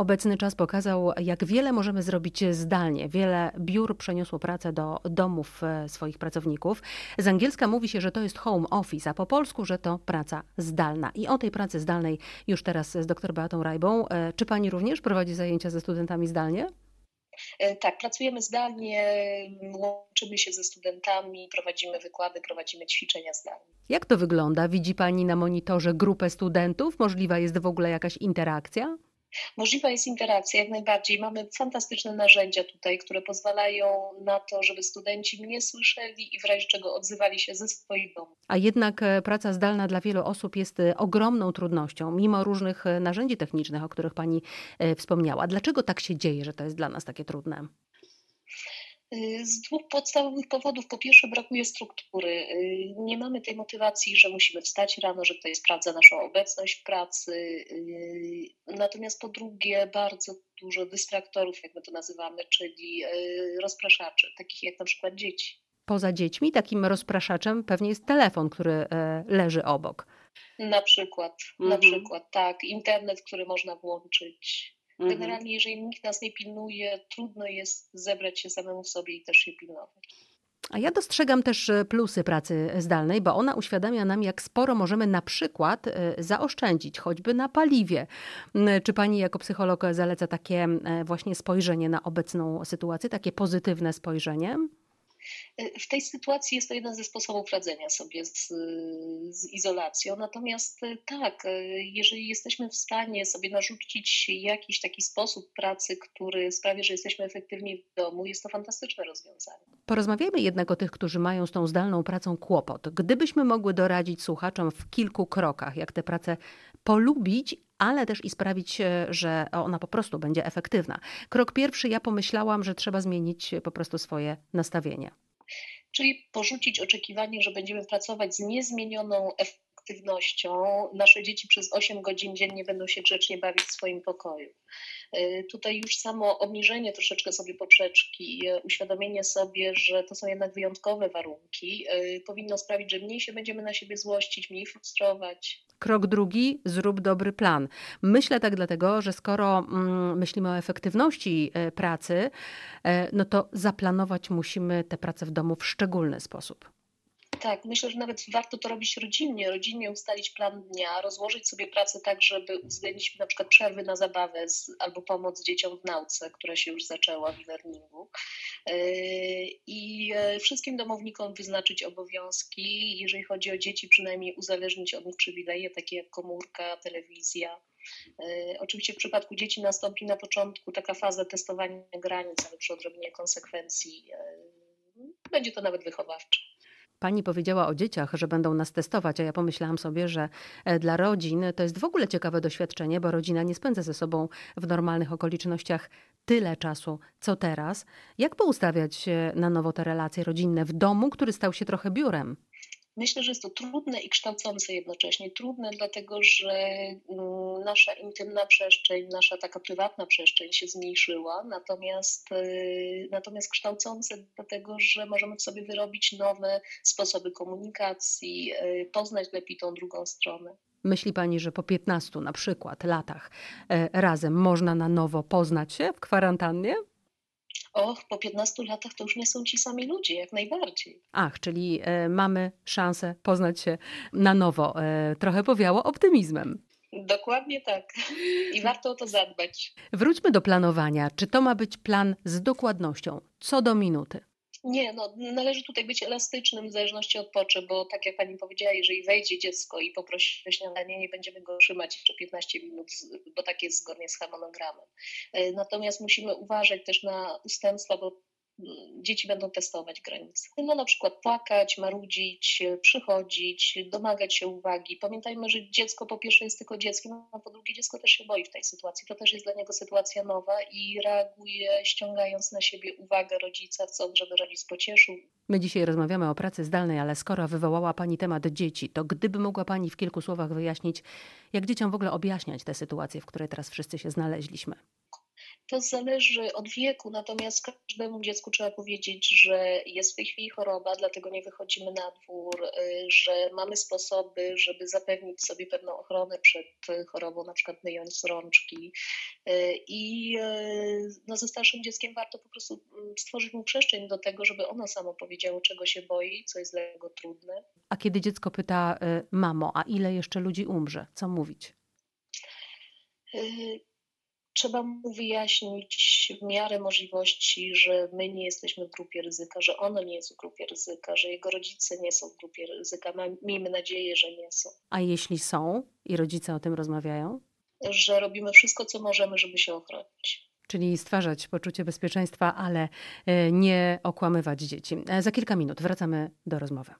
Obecny czas pokazał, jak wiele możemy zrobić zdalnie. Wiele biur przeniosło pracę do domów e, swoich pracowników. Z angielska mówi się, że to jest home office, a po polsku, że to praca zdalna. I o tej pracy zdalnej już teraz z dr Beatą Rajbą. E, czy pani również prowadzi zajęcia ze studentami zdalnie? E, tak, pracujemy zdalnie, łączymy się ze studentami, prowadzimy wykłady, prowadzimy ćwiczenia zdalnie. Jak to wygląda? Widzi Pani na monitorze grupę studentów? Możliwa jest w ogóle jakaś interakcja? Możliwa jest interakcja, jak najbardziej. Mamy fantastyczne narzędzia tutaj, które pozwalają na to, żeby studenci mnie słyszeli i w razie czego odzywali się ze swoich domów. A jednak e, praca zdalna dla wielu osób jest e, ogromną trudnością, mimo różnych e, narzędzi technicznych, o których Pani wspomniała. Dlaczego tak się dzieje, że to jest dla nas takie trudne? Y, z dwóch podstawowych powodów. Po pierwsze, brakuje struktury. Y, nie mamy tej motywacji, że musimy wstać rano, że ktoś sprawdza naszą obecność w pracy. Y, natomiast po drugie, bardzo dużo dystraktorów, jak my to nazywamy, czyli rozpraszaczy, takich jak na przykład dzieci. Poza dziećmi, takim rozpraszaczem pewnie jest telefon, który e, leży obok. Na przykład, mhm. na przykład, tak. Internet, który można włączyć. Generalnie, jeżeli nikt nas nie pilnuje, trudno jest zebrać się samemu sobie i też się pilnować. A ja dostrzegam też e, plusy pracy zdalnej, bo ona uświadamia nam, jak sporo możemy na przykład e, zaoszczędzić, choćby na paliwie. Czy pani jako psycholog zaleca takie e, właśnie spojrzenie na obecną sytuację, takie pozytywne spojrzenie? W tej sytuacji jest to jeden ze sposobów radzenia sobie z, z, izolacją. Natomiast e, tak, e, jeżeli jesteśmy w stanie sobie narzucić jakiś taki sposób pracy, który sprawia, że jesteśmy efektywni w domu, jest to fantastyczne rozwiązanie. Porozmawiajmy jednak o tych, którzy mają z tą zdalną pracą kłopot. Gdybyśmy mogły doradzić słuchaczom w kilku krokach, jak tę pracę polubić, ale też i sprawić, e, że ona po prostu będzie efektywna. Krok pierwszy, ja pomyślałam, że trzeba zmienić po prostu swoje nastawienie. Czyli porzucić oczekiwanie, że będziemy pracować z niezmienioną efektywnością. Nasze dzieci przez 8 godzin dziennie będą się grzecznie bawić w swoim pokoju. E, tutaj już samo obniżenie troszeczkę sobie poprzeczki, e, uświadomienie sobie, że to są jednak wyjątkowe warunki, powinno sprawić, że mniej się będziemy na siebie złościć, mniej frustrować. Krok drugi, zrób dobry plan. Myślę tak dlatego, że skoro mm, myślimy o efektywności e, pracy, e, no to zaplanować musimy tę pracę w domu w szczególny sposób. Tak, myślę, że nawet warto to robić rodzinnie, rodzinnie ustalić plan dnia, rozłożyć sobie pracę tak, żeby uwzględnić na przykład przerwy na zabawę z, albo pomoc dzieciom w nauce, która się już zaczęła w learningu. Yy, I e, wszystkim domownikom wyznaczyć obowiązki, jeżeli chodzi o dzieci, przynajmniej uzależnić od nich przywileje, takie jak komórka, telewizja. Yy, oczywiście w przypadku dzieci nastąpi na początku taka faza testowania granic, ale przy odrobinie konsekwencji będzie to nawet wychowawcze. Pani powiedziała o dzieciach, że będą nas testować, a ja pomyślałam sobie, że e, dla rodzin to jest w ogóle ciekawe doświadczenie, bo rodzina nie spędza ze sobą w normalnych okolicznościach tyle czasu, co teraz. Jak poustawiać na nowo te relacje rodzinne w domu, który stał się trochę biurem? Myślę, że jest to trudne i kształcące jednocześnie. Trudne, dlatego że mm, nasza intymna przestrzeń, nasza taka prywatna przestrzeń się zmniejszyła, natomiast, y, natomiast kształcące, dlatego że możemy w sobie wyrobić nowe sposoby komunikacji, y, poznać lepiej tą drugą stronę. Myśli Pani, że po 15 na przykład latach e, razem można na nowo poznać się w kwarantannie? Och, po 15 latach to już nie są ci sami ludzie, jak najbardziej. Ach, czyli e, mamy szansę poznać się na nowo. E, trochę powiało optymizmem. Dokładnie tak. I warto o to zadbać. Wróćmy do planowania. Czy to ma być plan z dokładnością, co do minuty? Nie, no, należy tutaj być elastycznym w zależności od potrzeb, bo tak jak pani powiedziała, jeżeli wejdzie dziecko i poprosi o śniadanie, nie będziemy go trzymać jeszcze 15 minut, bo tak jest zgodnie z harmonogramem. E, natomiast musimy uważać też na ustępstwa, bo dzieci będą testować granice. No na przykład płakać, marudzić, przychodzić, domagać się uwagi. Pamiętajmy, że dziecko po pierwsze jest tylko dzieckiem, a po drugie dziecko też się boi w tej sytuacji. To też jest dla niego sytuacja nowa i reaguje ściągając na siebie uwagę rodzica, chcąc, żeby rodzic pocieszył. My dzisiaj rozmawiamy o pracy zdalnej, ale skoro wywołała Pani temat dzieci, to gdyby mogła Pani w kilku słowach wyjaśnić, jak dzieciom w ogóle objaśniać tę sytuację, w której teraz wszyscy się znaleźliśmy? To zależy od wieku, natomiast każdemu dziecku trzeba powiedzieć, że jest w tej chwili choroba, dlatego nie wychodzimy na dwór, y, że mamy sposoby, żeby zapewnić sobie pewną ochronę przed chorobą, na przykład myjąc rączki. Y, I y, no, ze starszym dzieckiem warto po prostu mm, stworzyć mu przestrzeń do tego, żeby ono samo powiedziało, czego się boi, co jest dla niego trudne. A kiedy dziecko pyta, mamo, a ile jeszcze ludzi umrze, co mówić? Trzeba mu wyjaśnić w miarę możliwości, że my nie jesteśmy w grupie ryzyka, że ono nie jest w grupie ryzyka, że jego rodzice nie są w grupie ryzyka. Miejmy nadzieję, że nie są. A jeśli są i rodzice o tym rozmawiają? Że robimy wszystko, co możemy, żeby się ochronić. Czyli stwarzać poczucie bezpieczeństwa, ale e, nie okłamywać dzieci. E, za kilka minut wracamy do rozmowy.